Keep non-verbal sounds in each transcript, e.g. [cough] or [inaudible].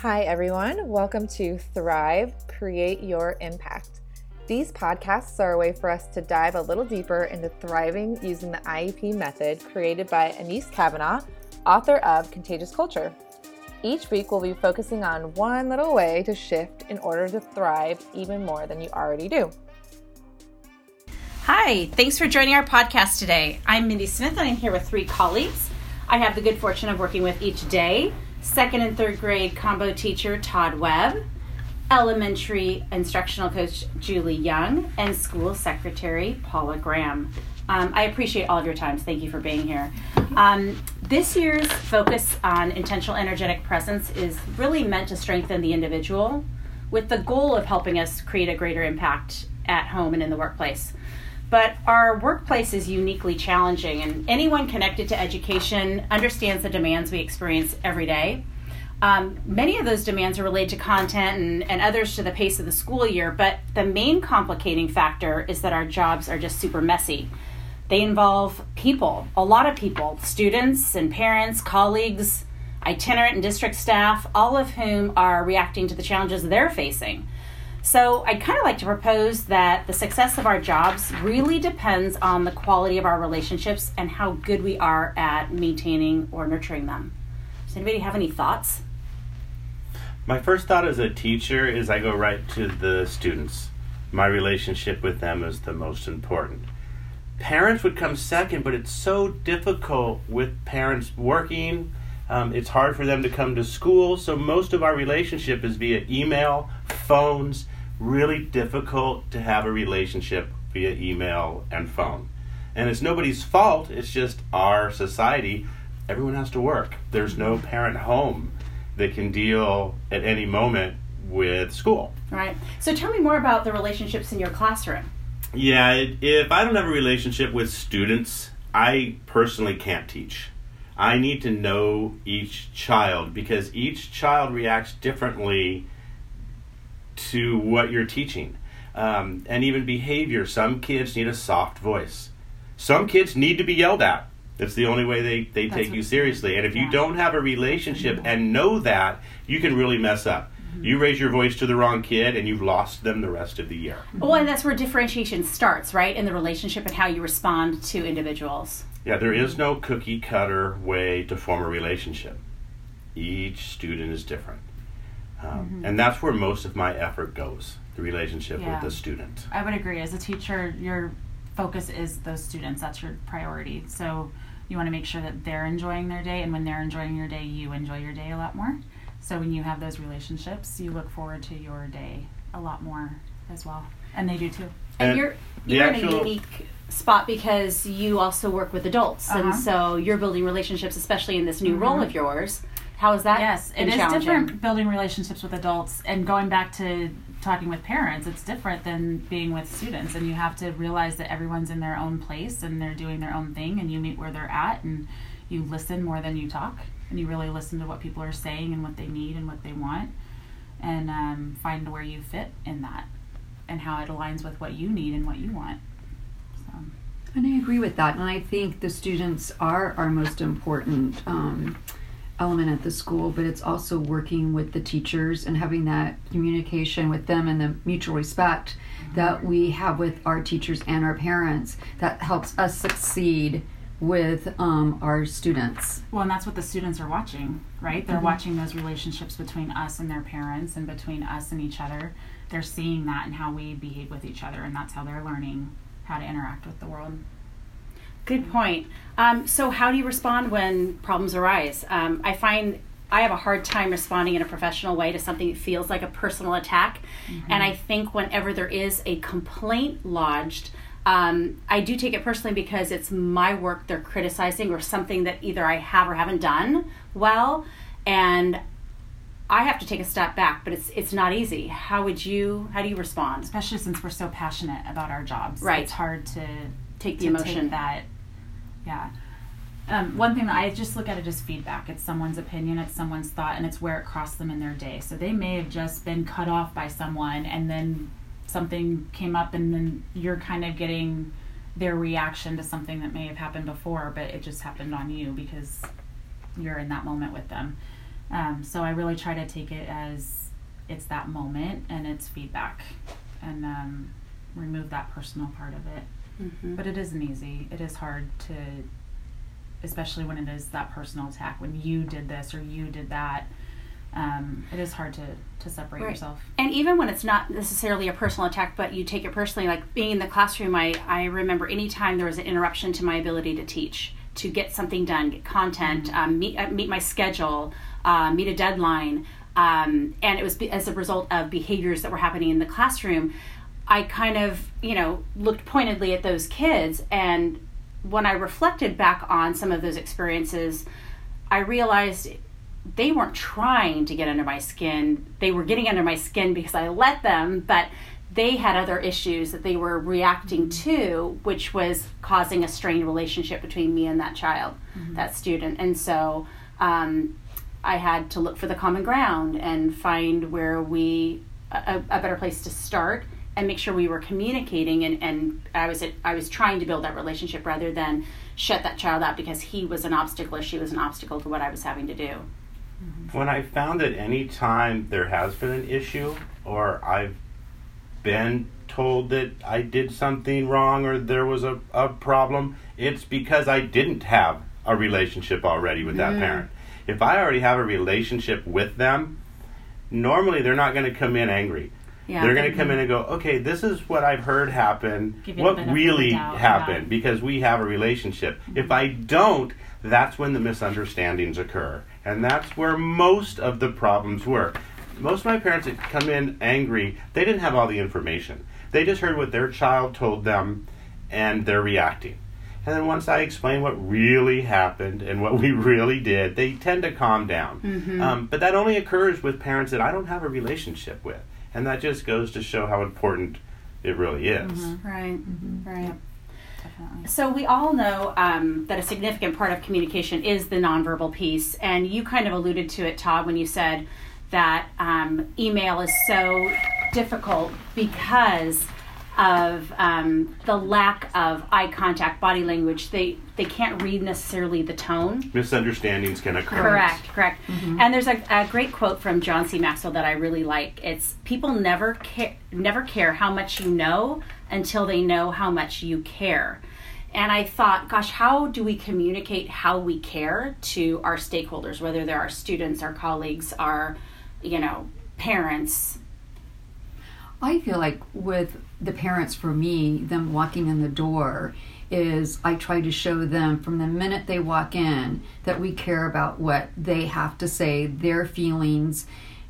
Hi, everyone. Welcome to Thrive Create Your Impact. These podcasts are a way for us to dive a little deeper into thriving using the IEP method created by Anese Cavanaugh, author of Contagious Culture. Each week, we'll be focusing on one little way to shift in order to thrive even more than you already do. Hi, thanks for joining our podcast today. I'm Mindy Smith and I'm here with three colleagues. I have the good fortune of working with each day second and third grade combo teacher Todd Webb, elementary instructional coach Julie Young, and school secretary Paula Graham. Um, I appreciate all of your times. Thank you for being here. Um, this year's focus on intentional energetic presence is really meant to strengthen the individual with the goal of helping us create a greater impact at home and in the workplace. But our workplace is uniquely challenging, and anyone connected to education understands the demands we experience every day. Um, many of those demands are related to content and, and others to the pace of the school year, but the main complicating factor is that our jobs are just super messy. They involve people, a lot of people, students and parents, colleagues, itinerant and district staff, all of whom are reacting to the challenges they're facing. So, I'd kind of like to propose that the success of our jobs really depends on the quality of our relationships and how good we are at maintaining or nurturing them. Does anybody have any thoughts? My first thought as a teacher is I go right to the students. My relationship with them is the most important. Parents would come second, but it's so difficult with parents working. Um, it's hard for them to come to school, so most of our relationship is via email, phones, really difficult to have a relationship via email and phone. And it's nobody's fault, it's just our society. Everyone has to work. There's no parent home that can deal at any moment with school. Right. So tell me more about the relationships in your classroom. Yeah, if I don't have a relationship with students, I personally can't teach. I need to know each child because each child reacts differently to what you're teaching. Um, and even behavior. Some kids need a soft voice. Some kids need to be yelled at. That's the only way they, they take you seriously. And if yeah. you don't have a relationship and know that, you can really mess up. Mm-hmm. You raise your voice to the wrong kid and you've lost them the rest of the year. Well, and that's where differentiation starts, right? In the relationship and how you respond to individuals. Yeah, there is no cookie cutter way to form a relationship. Each student is different. Um, mm-hmm. And that's where most of my effort goes the relationship yeah. with the student. I would agree. As a teacher, your focus is those students, that's your priority. So you want to make sure that they're enjoying their day, and when they're enjoying your day, you enjoy your day a lot more. So when you have those relationships, you look forward to your day a lot more as well, and they do too. And, and you're you're in a unique spot because you also work with adults, uh-huh. and so you're building relationships, especially in this new mm-hmm. role of yours how is that? Yes, it is different building relationships with adults and going back to talking with parents. It's different than being with students, and you have to realize that everyone's in their own place and they're doing their own thing, and you meet where they're at, and you listen more than you talk, and you really listen to what people are saying and what they need and what they want, and um, find where you fit in that, and how it aligns with what you need and what you want. So. And I agree with that, and I think the students are our most important. Um, element at the school, but it's also working with the teachers and having that communication with them and the mutual respect that we have with our teachers and our parents that helps us succeed with um, our students. Well, and that's what the students are watching, right? They're mm-hmm. watching those relationships between us and their parents and between us and each other. They're seeing that and how we behave with each other, and that's how they're learning how to interact with the world. Good point. Um, so, how do you respond when problems arise? Um, I find I have a hard time responding in a professional way to something that feels like a personal attack. Mm-hmm. And I think whenever there is a complaint lodged, um, I do take it personally because it's my work they're criticizing or something that either I have or haven't done well. And I have to take a step back, but it's it's not easy. How would you? How do you respond? Especially since we're so passionate about our jobs, right? It's hard to take the emotion take that yeah um, one thing that I just look at it as feedback. It's someone's opinion, it's someone's thought, and it's where it crossed them in their day. So they may have just been cut off by someone, and then something came up, and then you're kind of getting their reaction to something that may have happened before, but it just happened on you because you're in that moment with them. Um, so I really try to take it as it's that moment and it's feedback, and um, remove that personal part of it. Mhm. But it isn't easy. It is hard to, especially when it is that personal attack. When you did this or you did that, um, it is hard to to separate Right. yourself. And even when it's not necessarily a personal attack, but you take it personally, like being in the classroom, I, I remember anytime there was an interruption to my ability to teach, to get something done, get content, um, meet, uh, meet my schedule, uh, meet a deadline, um, and it was be- as a result of behaviors that were happening in the classroom, I kind of, you know, looked pointedly at those kids. And when I reflected back on some of those experiences, I realized they weren't trying to get under my skin. They were getting under my skin because I let them, but they had other issues that they were reacting to, which was causing a strained relationship between me and that child, that student. And so um, I had to look for the common ground and find where we, a, a better place to start and make sure we were communicating and, and I was I was trying to build that relationship rather than shut that child out because he was an obstacle or she was an obstacle to what I was having to do. Mm-hmm. when I found that any time there has been an issue or I've been told that I did something wrong or there was a, a problem, it's because I didn't have a relationship already with that mm. parent. If I already have a relationship with them, normally they're not going to come in angry. Yeah. They're going to come in and go, okay, this is what I've heard happen. What the benefit of the really happened? yeah. Because we have a relationship. Mm-hmm. If I don't, that's when the misunderstandings occur. And that's where most of the problems were. Most of my parents that come in angry, they didn't have all the information. They just heard what their child told them and they're reacting. And then once I explain what really happened and what [laughs] we really did, they tend to calm down. Um, but that only occurs with parents that I don't have a relationship with. And that just goes to show how important it really is. Right, right. Definitely. So we all know um, that a significant part of communication is the nonverbal piece, and you kind of alluded to it, Todd, when you said that um, email is so difficult because of um, the lack of eye contact, body language. They they can't read necessarily the tone. Misunderstandings can occur. Correct, correct. And there's a, a great quote from John C. Maxwell that I really like. It's people never care never care how much you know until they know how much you care. And I thought, gosh, how do we communicate how we care to our stakeholders, whether they're our students, our colleagues, our, you know, parents? I feel like with the parents, for me, them walking in the door, is I try to show them from the minute they walk in that we care about what they have to say, their feelings,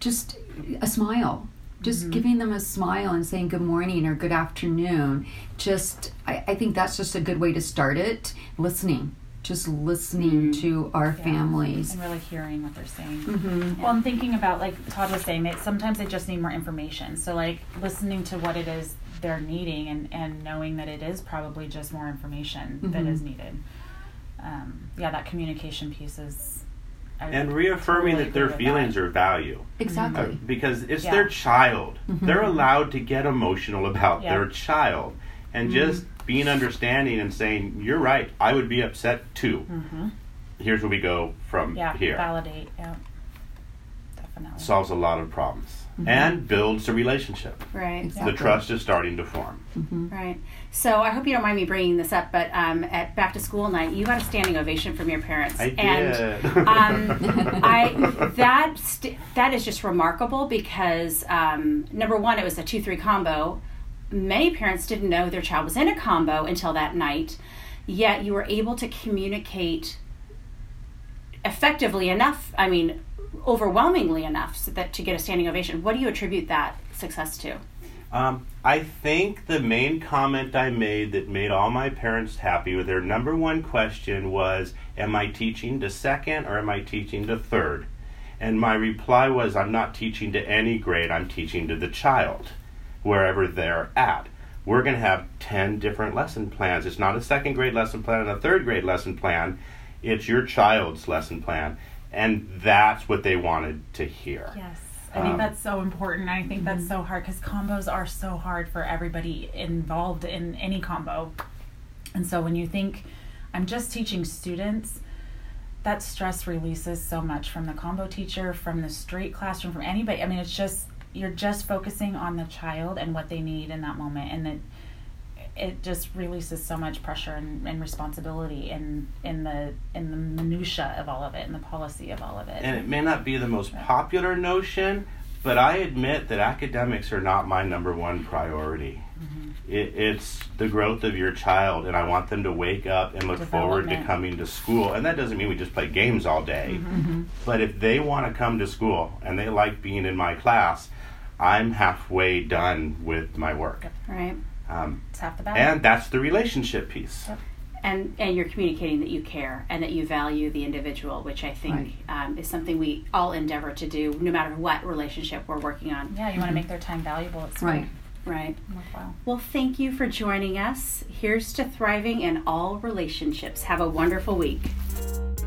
just a smile. Just mm-hmm. giving them a smile and saying good morning or good afternoon. Just, I, I think that's just a good way to start it. Listening, just listening to our families. and really hearing what they're saying. Mm-hmm. Well, I'm thinking about like Todd was saying that sometimes they just need more information. So like listening to what it is they're needing and and knowing that it is probably just more information that Mhm. is needed. Um, yeah, that communication piece is. I And reaffirming totally that their feelings that. are value. Exactly. Uh, because it's Yeah. their child. Mhm. They're allowed to get emotional about Yeah. their child. And just being understanding and saying, You're right, I would be upset too. Mhm. Here's where we go from Yeah, here. validate. Yeah, definitely. Solves a lot of problems. And builds a relationship. Right. Exactly. The trust is starting to form. Right. So I hope you don't mind me bringing this up, but um, at back to school night, you got a standing ovation from your parents. I And did. um, [laughs] I that st- that is just remarkable because um, number one, it was a two three combo. Many parents didn't know their child was in a combo until that night. Yet you were able to communicate effectively enough. I mean, overwhelmingly enough so that to get a standing ovation. What do you attribute that success to? Um, I think the main comment I made that made all my parents happy with their number one question was, Am I teaching to second or am I teaching to third? And my reply was, I'm not teaching to any grade, I'm teaching to the child, wherever they're at. We're going to have 10 different lesson plans. It's not a second grade lesson plan and a third grade lesson plan, it's your child's lesson plan. And that's what they wanted to hear. Yes. I think Um, that's so important. I think that's so hard because combos are so hard for everybody involved in any combo. And so when you think, I'm just teaching students, that stress releases so much from the combo teacher, from the straight classroom, from anybody. I mean, it's just you're just focusing on the child and what they need in that moment, and that it just releases so much pressure and, and responsibility in in the in the minutia of all of it and the policy of all of it. And it may not be the most popular notion, but I admit that academics are not my number one priority. Mm-hmm. It, it's the growth of your child, and I want them to wake up and look forward to coming to school. And that doesn't mean we just play games all day. Mm-hmm. But if they want to come to school and they like being in my class, I'm halfway done with my work. Right. Um, it's half the battle. And that's the relationship piece. Yep. And, and you're communicating that you care and that you value the individual, which I think right. um, is something we all endeavor to do, no matter what relationship we're working on. Yeah, you mm-hmm. want to make their time valuable at school. Right. Right. Worthwhile. Well, thank you for joining us. Here's to thriving in all relationships. Have a wonderful week.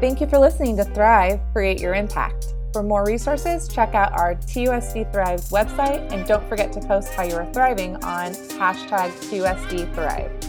Thank you for listening to Thrive, Create Your Impact. For more resources, check out our TUSD Thrives website and don't forget to post how you are thriving on hashtag TUSD Thrive.